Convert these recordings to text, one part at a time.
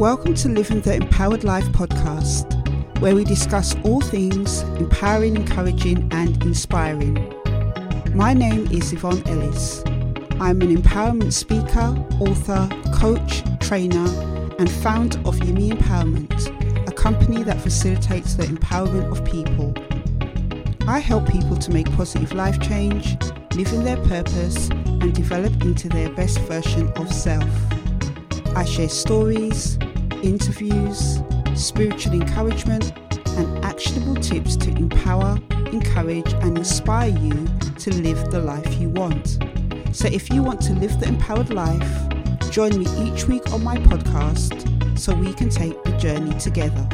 Welcome to Living the Empowered Life podcast, where we discuss all things empowering, encouraging, and inspiring. My name is Yvonne Ellis. I'm an empowerment speaker, author, coach, trainer, and founder of YeMe Empowerment, a company that facilitates the empowerment of people. I help people to make positive life change, live in their purpose, and develop into their best version of self. I share stories, interviews, spiritual encouragement, and actionable tips to empower, encourage, and inspire you to live the life you want. So, if you want to live the empowered life, join me each week on my podcast so we can take the journey together.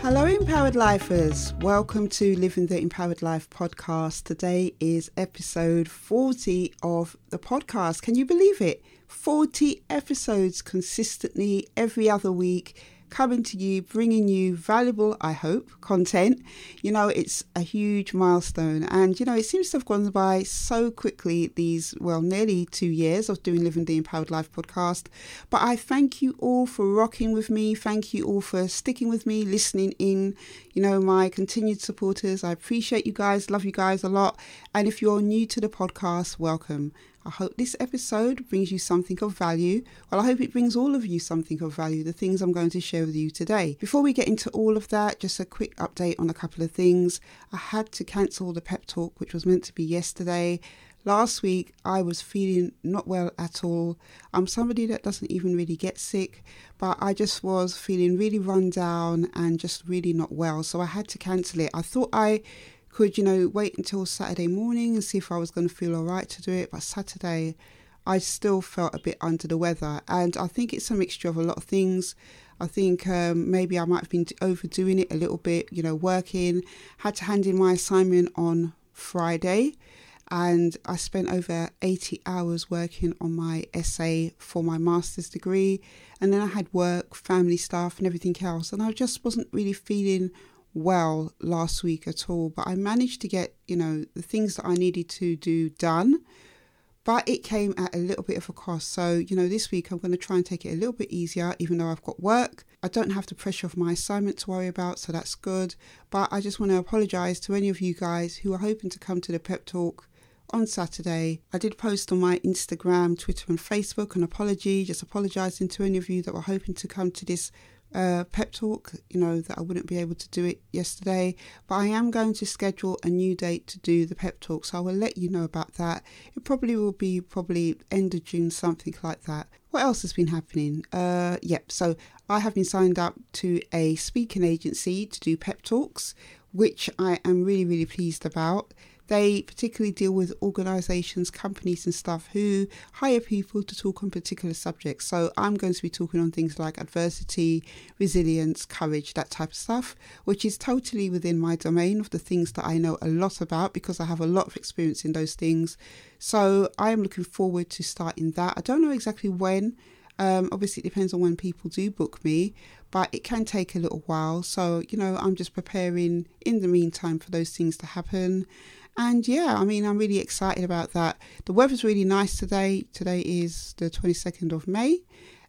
Hello, Empowered Lifers. Welcome to Living the Empowered Life podcast. Today is episode 40 of the podcast. Can you believe it? 40 episodes consistently every other week coming to you, bringing you valuable, I hope, content. You know, it's a huge milestone. And, you know, it seems to have gone by so quickly these, well, nearly two years of doing Living the Empowered Life podcast. But I thank you all for rocking with me. Thank you all for sticking with me, listening in. You know, my continued supporters. I appreciate you guys, love you guys a lot. And if you're new to the podcast, welcome. I hope this episode brings you something of value. Well, I hope it brings all of you something of value, the things I'm going to share with you today. Before we get into all of that, just a quick update on a couple of things. I had to cancel the pep talk, which was meant to be yesterday. Last week, I was feeling not well at all. I'm somebody that doesn't even really get sick, but I just was feeling really run down and just really not well. So I had to cancel it. I thought I could, you know, wait until Saturday morning and see if I was going to feel all right to do it. But Saturday, I still felt a bit under the weather. And I think it's a mixture of a lot of things. I think um, maybe I might have been overdoing it a little bit, you know, working. Had to hand in my assignment on Friday. And I spent over 80 hours working on my essay for my master's degree. And then I had work, family stuff, and everything else. And I just wasn't really feeling well last week at all, but I managed to get, you know, the things that I needed to do done. But it came at a little bit of a cost. So, you know, this week I'm going to try and take it a little bit easier, even though I've got work. I don't have the pressure of my assignment to worry about, so that's good. But I just want to apologize to any of you guys who are hoping to come to the pep talk on Saturday. I did post on my Instagram, Twitter, and Facebook an apology, just apologizing to any of you that were hoping to come to this uh, pep talk, you know, that I wouldn't be able to do it yesterday, but I am going to schedule a new date to do the pep talk, so I will let you know about that. It probably will be probably end of June, something like that. What else has been happening? Uh, yep, so I have been signed up to a speaking agency to do pep talks, which I am really, really pleased about. They particularly deal with organisations, companies, and stuff who hire people to talk on particular subjects. So I'm going to be talking on things like adversity, resilience, courage, that type of stuff, which is totally within my domain of the things that I know a lot about because I have a lot of experience in those things. So I am looking forward to starting that. I don't know exactly when. Um, obviously, it depends on when people do book me, but it can take a little while. So, you know, I'm just preparing in the meantime for those things to happen. And yeah, I mean, I'm really excited about that. The weather's really nice today. Today is the 22nd of May.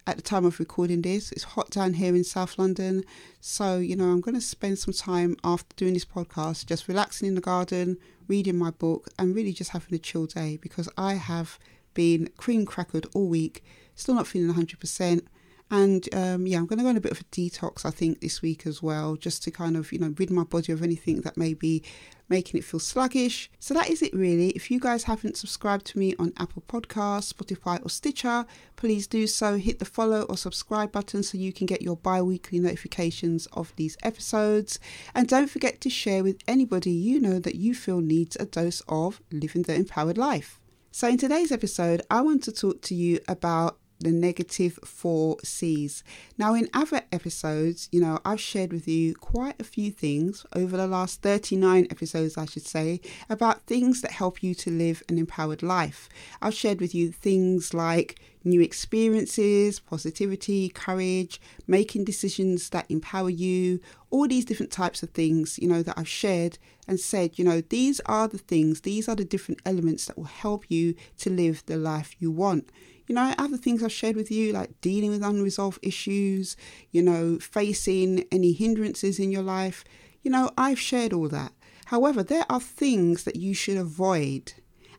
At the time of recording this, it's hot down here in South London. So, you know, I'm going to spend some time after doing this podcast just relaxing in the garden, reading my book, and really just having a chill day because I have been cream crackered all week, still not feeling 100%. And um, yeah, I'm going to go on a bit of a detox, I think, this week as well, just to kind of, you know, rid my body of anything that may be making it feel sluggish. So that is it really. If you guys haven't subscribed to me on Apple Podcasts, Spotify, or Stitcher, please do so. Hit the follow or subscribe button so you can get your bi weekly notifications of these episodes. And don't forget to share with anybody you know that you feel needs a dose of living the empowered life. So, in today's episode, I want to talk to you about the negative four C's. Now, in other episodes, you know, I've shared with you quite a few things over the last 39 episodes, I should say, about things that help you to live an empowered life. I've shared with you things like new experiences, positivity, courage, making decisions that empower you, all these different types of things, you know, that I've shared and said, you know, these are the things, these are the different elements that will help you to live the life you want You know, other things I've shared with you, like dealing with unresolved issues, you know, facing any hindrances in your life. You know, I've shared all that. However, there are things that you should avoid.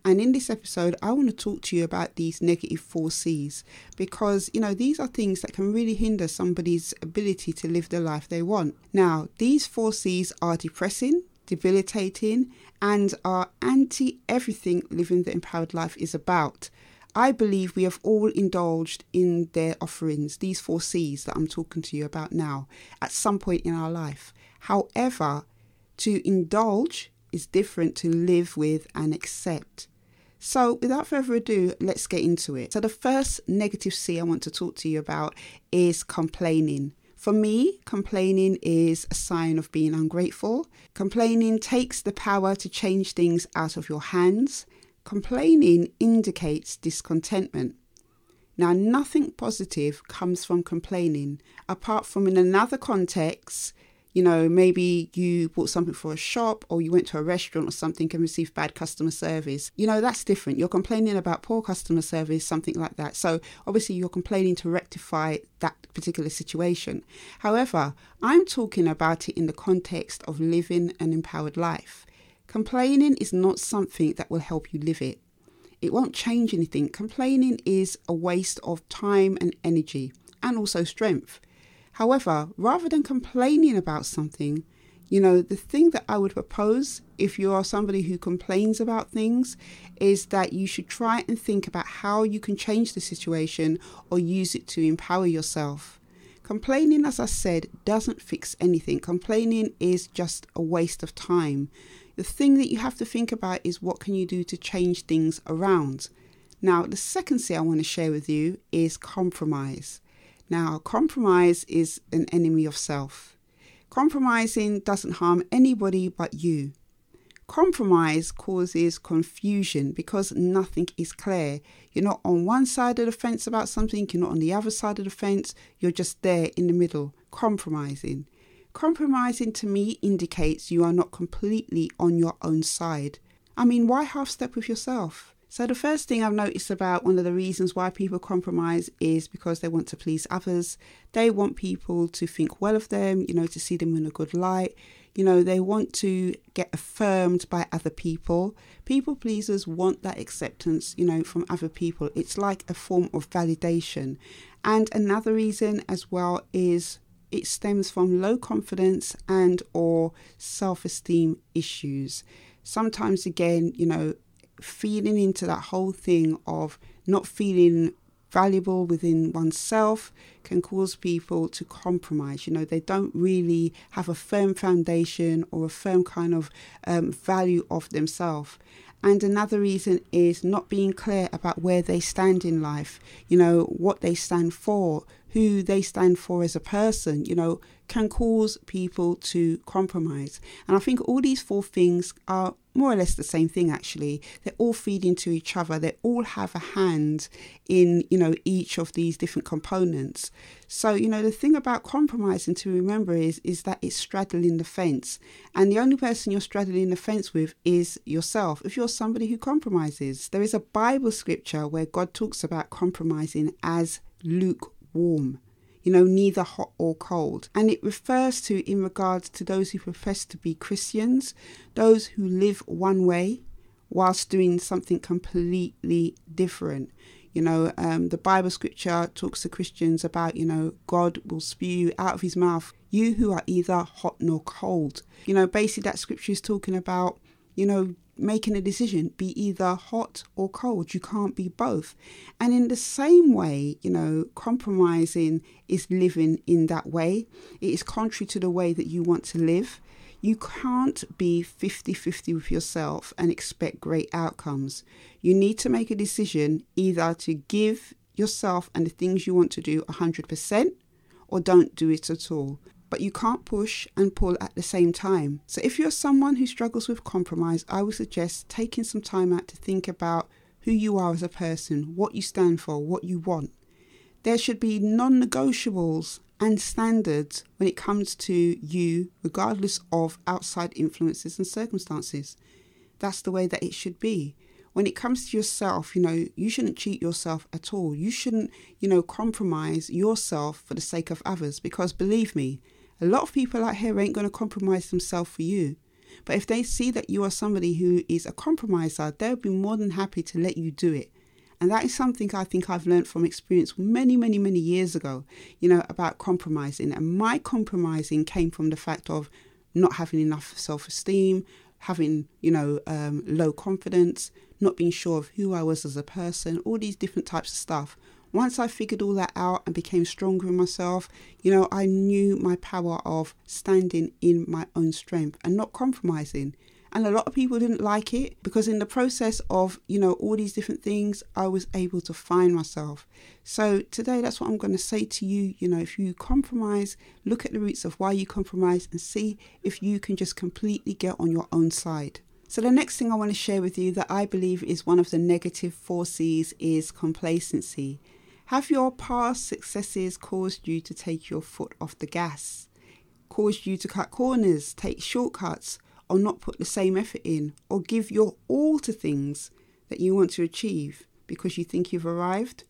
And in this episode, I want to talk to you about these negative four C's because, you know, these are things that can really hinder somebody's ability to live the life they want. Now, these four C's are depressing, debilitating, and are anti everything living the empowered life is about. I believe we have all indulged in their offerings, these four C's that I'm talking to you about now, at some point in our life. However, to indulge is different to live with and accept. So, without further ado, let's get into it. So, the first negative C I want to talk to you about is complaining. For me, complaining is a sign of being ungrateful. Complaining takes the power to change things out of your hands. Complaining indicates discontentment. Now, nothing positive comes from complaining, apart from in another context, you know, maybe you bought something for a shop or you went to a restaurant or something and received bad customer service. You know, that's different. You're complaining about poor customer service, something like that. So obviously, you're complaining to rectify that particular situation. However, I'm talking about it in the context of living an empowered life. Complaining is not something that will help you live it. It won't change anything. Complaining is a waste of time and energy and also strength. However, rather than complaining about something, you know, the thing that I would propose if you are somebody who complains about things is that you should try and think about how you can change the situation or use it to empower yourself. Complaining, as I said, doesn't fix anything. Complaining is just a waste of time. The thing that you have to think about is what can you do to change things around. Now, the second C I want to share with you is compromise. Now, compromise is an enemy of self. Compromising doesn't harm anybody but you. Compromise causes confusion because nothing is clear. You're not on one side of the fence about something, you're not on the other side of the fence, you're just there in the middle, compromising. Compromising to me indicates you are not completely on your own side. I mean, why half step with yourself? So, the first thing I've noticed about one of the reasons why people compromise is because they want to please others. They want people to think well of them, you know, to see them in a good light. You know, they want to get affirmed by other people. People pleasers want that acceptance, you know, from other people. It's like a form of validation. And another reason as well is it stems from low confidence and or self-esteem issues sometimes again you know feeding into that whole thing of not feeling valuable within oneself can cause people to compromise. You know, they don't really have a firm foundation or a firm kind of um, value of themselves. And another reason is not being clear about where they stand in life, you know, what they stand for, who they stand for as a person, you know, can cause people to compromise. And I think all these four things are more or less the same thing actually. They all feed into each other. They all have a hand in you know each of these different components. So you know the thing about compromising to remember is is that it's straddling the fence. And the only person you're straddling the fence with is yourself. If you're somebody who compromises there is a bible scripture where god talks about compromising as lukewarm you know, neither hot or cold. And it refers to, in regards to those who profess to be Christians, those who live one way whilst doing something completely different. You know, um, the Bible scripture talks to Christians about, you know, God will spew out of his mouth you who are either hot nor cold. You know, basically that scripture is talking about, you know, making a decision be either hot or cold. You can't be both. And in the same way you know compromising is living in that way. It is contrary to the way that you want to live. You can't be 50 50 with yourself and expect great outcomes. You need to make a decision either to give yourself and the things you want to do 100% or don't do it at all but you can't push and pull at the same time. So, if you're someone who struggles with compromise, I would suggest taking some time out to think about who you are as a person, what you stand for, what you want. There should be non negotiables and standards when it comes to you, regardless of outside influences and circumstances. That's the way that it should be. when it comes to yourself, you know, you shouldn't cheat yourself at all. You shouldn't, you know, compromise yourself for the sake of others because believe me, a lot of people out here ain't going to compromise themselves for you. But if they see that you are somebody who is a compromiser, they'll be more than happy to let you do it. And that is something I think I've learned from experience many, many, many years ago, you know, about compromising. And my compromising came from the fact of not having enough self esteem, having, you know, um, low confidence, not being sure of who I was as a person, all these different types of stuff. Once I figured all that out and became stronger in myself, you know, I knew my power of standing in my own strength and not compromising. And a lot of people didn't like it because in the process of, you know, all these different things, I was able to find myself. So today, that's what I'm going to say to you. You know, if you compromise, look at the roots of why you compromise and see if you can just completely get on your own side. So, the next thing I want to share with you that I believe is one of the negative forces is complacency. Have your past successes caused you to take your foot off the gas? Caused you to cut corners, take shortcuts, or not put the same effort in, or give your all to things that you want to achieve because you think you've arrived?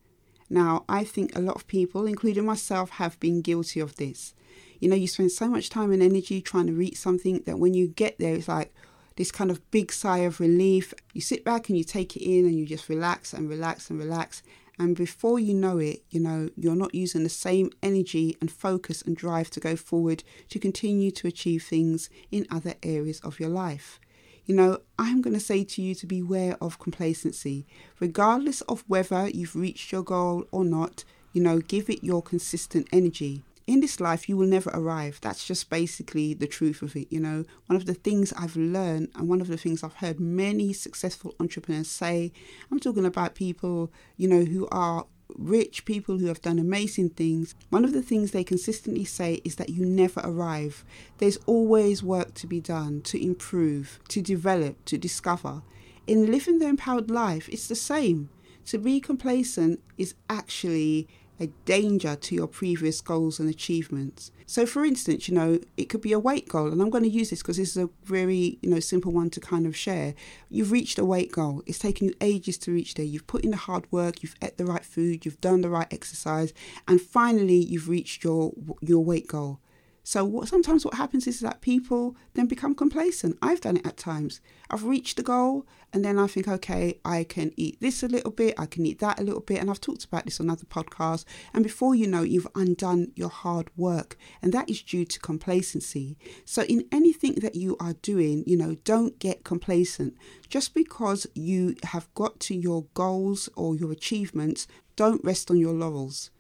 Now, I think a lot of people, including myself, have been guilty of this. You know, you spend so much time and energy trying to reach something that when you get there, it's like this kind of big sigh of relief. You sit back and you take it in and you just relax and relax and relax. And before you know it, you know, you're not using the same energy and focus and drive to go forward to continue to achieve things in other areas of your life. You know, I'm going to say to you to beware of complacency. Regardless of whether you've reached your goal or not, you know, give it your consistent energy in this life you will never arrive. That's just basically the truth of it you know? One of the things i've learned and one of the things i've heard many successful entrepreneurs say i'm talking about people you know who are rich people who have done amazing things. One of the things they consistently say is that you never arrive. There's always work to be done to improve to develop to discover. In living the empowered life it's the same. To be complacent is actually a danger to your previous goals and achievements. So, for instance, you know, it could be a weight goal, and I'm going to use this because this is a very, you know, simple one to kind of share. You've reached a weight goal. It's taken you ages to reach there. You've put in the hard work. You've ate the right food. You've done the right exercise, and finally, you've reached your your weight goal. So what sometimes what happens is that people then become complacent. I've done it at times. I've reached the goal and then I think, okay, I can eat this a little bit, I can eat that a little bit, and I've talked about this on other podcasts. And before you know, you've undone your hard work, and that is due to complacency. So in anything that you are doing, you know, don't get complacent. Just because you have got to your goals or your achievements, don't rest on your laurels.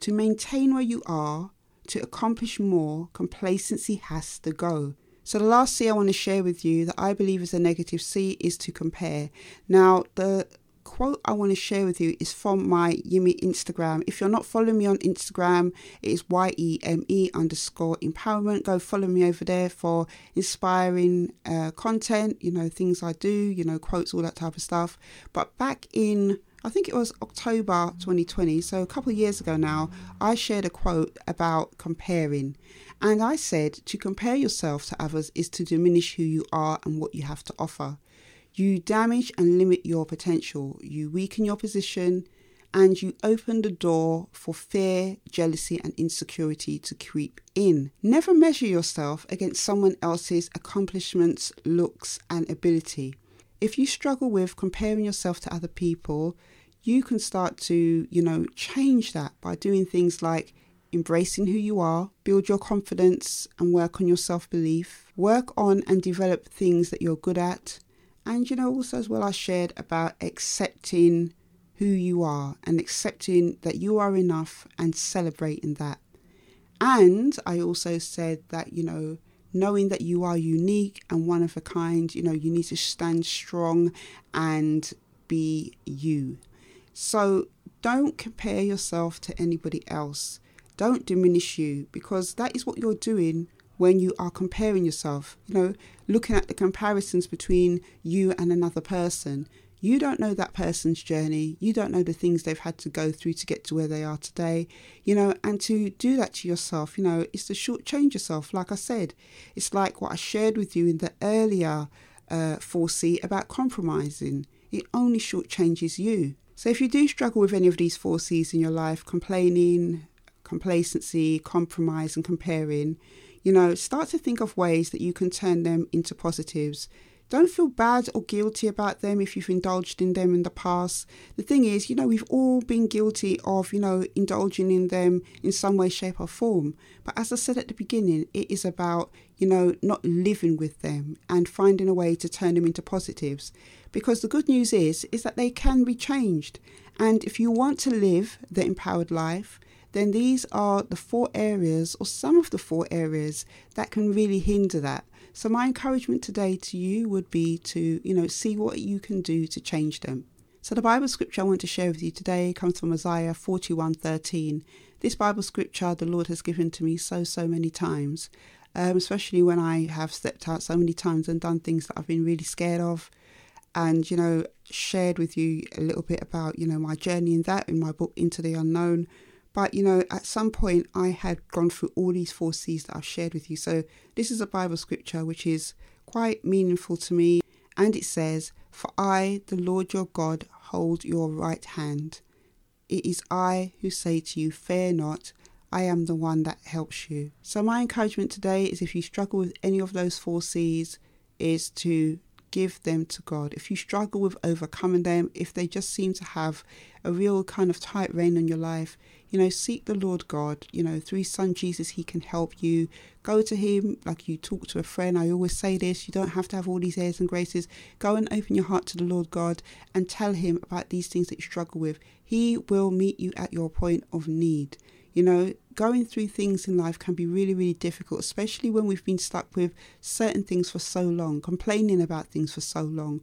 To maintain where you are to accomplish more, complacency has to go. So, the last C I want to share with you that I believe is a negative C is to compare. Now, the quote I want to share with you is from my YeMe Instagram. If you're not following me on Instagram, it is Y E M E underscore empowerment. Go follow me over there for inspiring uh, content, you know, things I do, you know, quotes, all that type of stuff. But back in I think it was October 2020, so a couple of years ago now, I shared a quote about comparing. And I said to compare yourself to others is to diminish who you are and what you have to offer. You damage and limit your potential, you weaken your position, and you open the door for fear, jealousy, and insecurity to creep in. Never measure yourself against someone else's accomplishments, looks, and ability if you struggle with comparing yourself to other people, you can start to, you know, change that by doing things like embracing who you are, build your confidence and work on your self belief, work on and develop things that you're good at. And, you know, also as well, I shared about accepting who you are and accepting that you are enough and celebrating that. And I also said that, you know, knowing that you are unique and one of a kind, you know, you need to stand strong and be you. So don't compare yourself to anybody else. Don't diminish you because that is what you're doing when you are comparing yourself. You know, looking at the comparisons between you and another person. You don't know that person's journey. You don't know the things they've had to go through to get to where they are today. You know, and to do that to yourself, you know, is to shortchange yourself. Like I said, it's like what I shared with you in the earlier uh, 4C about compromising. it only shortchanges you. So if you do struggle with any of these four C's in your life, complaining, complacency, compromise, and comparing, you know, start to think of ways that you can turn them into positives. Don't feel bad or guilty about them if you've indulged in them in the past. The thing is, you know, we've all been guilty of, you know, indulging in them in some way, shape, or form. But as I said at the beginning, it is about, you know, not living with them and finding a way to turn them into positives. Because the good news is, is that they can be changed. And if you want to live the empowered life, then these are the four areas or some of the four areas that can really hinder that. So my encouragement today to you would be to, you know, see what you can do to change them. So the Bible scripture I want to share with you today comes from Isaiah 41:13. This Bible scripture the Lord has given to me so so many times, um, especially when I have stepped out so many times and done things that I've been really scared of, and you know shared with you a little bit about you know my journey in that in my book Into the Unknown. But you know, at some point, I had gone through all these four C's that I've shared with you. So, this is a Bible scripture which is quite meaningful to me. And it says, For I, the Lord your God, hold your right hand. It is I who say to you, Fear not, I am the one that helps you. So, my encouragement today is if you struggle with any of those four C's, is to give them to God. If you struggle with overcoming them, if they just seem to have a real kind of tight rein on your life, you know, seek the Lord God. You know, through His Son Jesus, He can help you. Go to Him like you talk to a friend. I always say this you don't have to have all these airs and graces. Go and open your heart to the Lord God and tell Him about these things that you struggle with. He will meet you at your point of need. You know, going through things in life can be really, really difficult, especially when we've been stuck with certain things for so long, complaining about things for so long,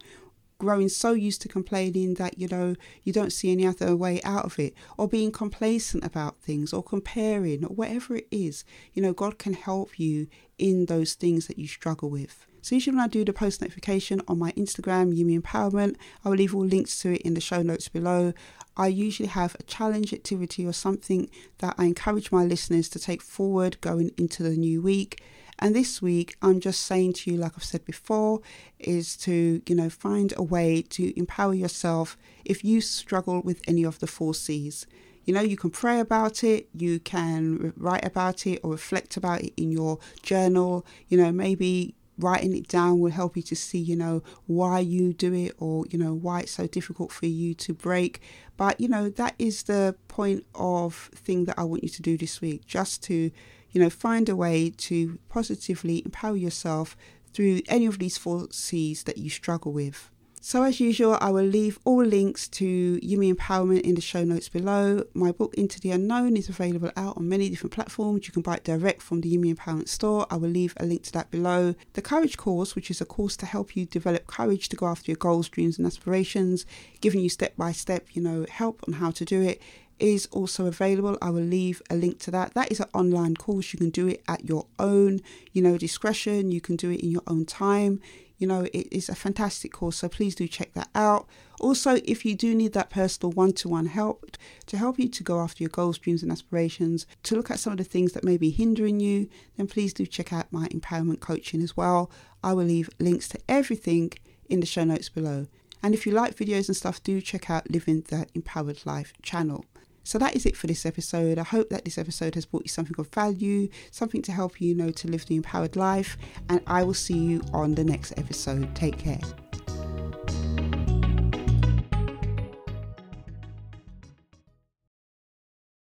growing so used to complaining that you know you don't see any other way out of it or being complacent about things or comparing or whatever it is you know god can help you in those things that you struggle with so usually when I do the post notification on my Instagram, YeMe Empowerment, I will leave all links to it in the show notes below. I usually have a challenge activity or something that I encourage my listeners to take forward going into the new week. And this week, I'm just saying to you, like I've said before, is to, you know, find a way to empower yourself if you struggle with any of the four C's. You know, you can pray about it, you can write about it or reflect about it in your journal. You know, maybe writing it down will help you to see, you know, why you do it or, you know, why it's so difficult for you to break. But, you know, that is the point of thing that I want you to do this week, just to you know, find a way to positively empower yourself through any of these four C's that you struggle with. So, as usual, I will leave all links to YeMe Empowerment in the show notes below. My book, Into the Unknown, is available out on many different platforms. You can buy it direct from the YeMe Empowerment store. I will leave a link to that below. The Courage course, which is a course to help you develop courage to go after your goals, dreams, and aspirations, giving you step by step, you know, help on how to do it is also available. I will leave a link to that. That is an online course. You can do it at your own, you know, discretion. You can do it in your own time. You know, it is a fantastic course. So please do check that out. Also, if you do need that personal one to one help to help you to go after your goals, dreams, and aspirations, to look at some of the things that may be hindering you, then please do check out my empowerment coaching as well. I will leave links to everything in the show notes below. And if you like videos and stuff, do check out Living the Empowered Life channel. So that is it for this episode. I hope that this episode has brought you something of value, something to help you, know to live the empowered life. And I will see you on the next episode. Take care.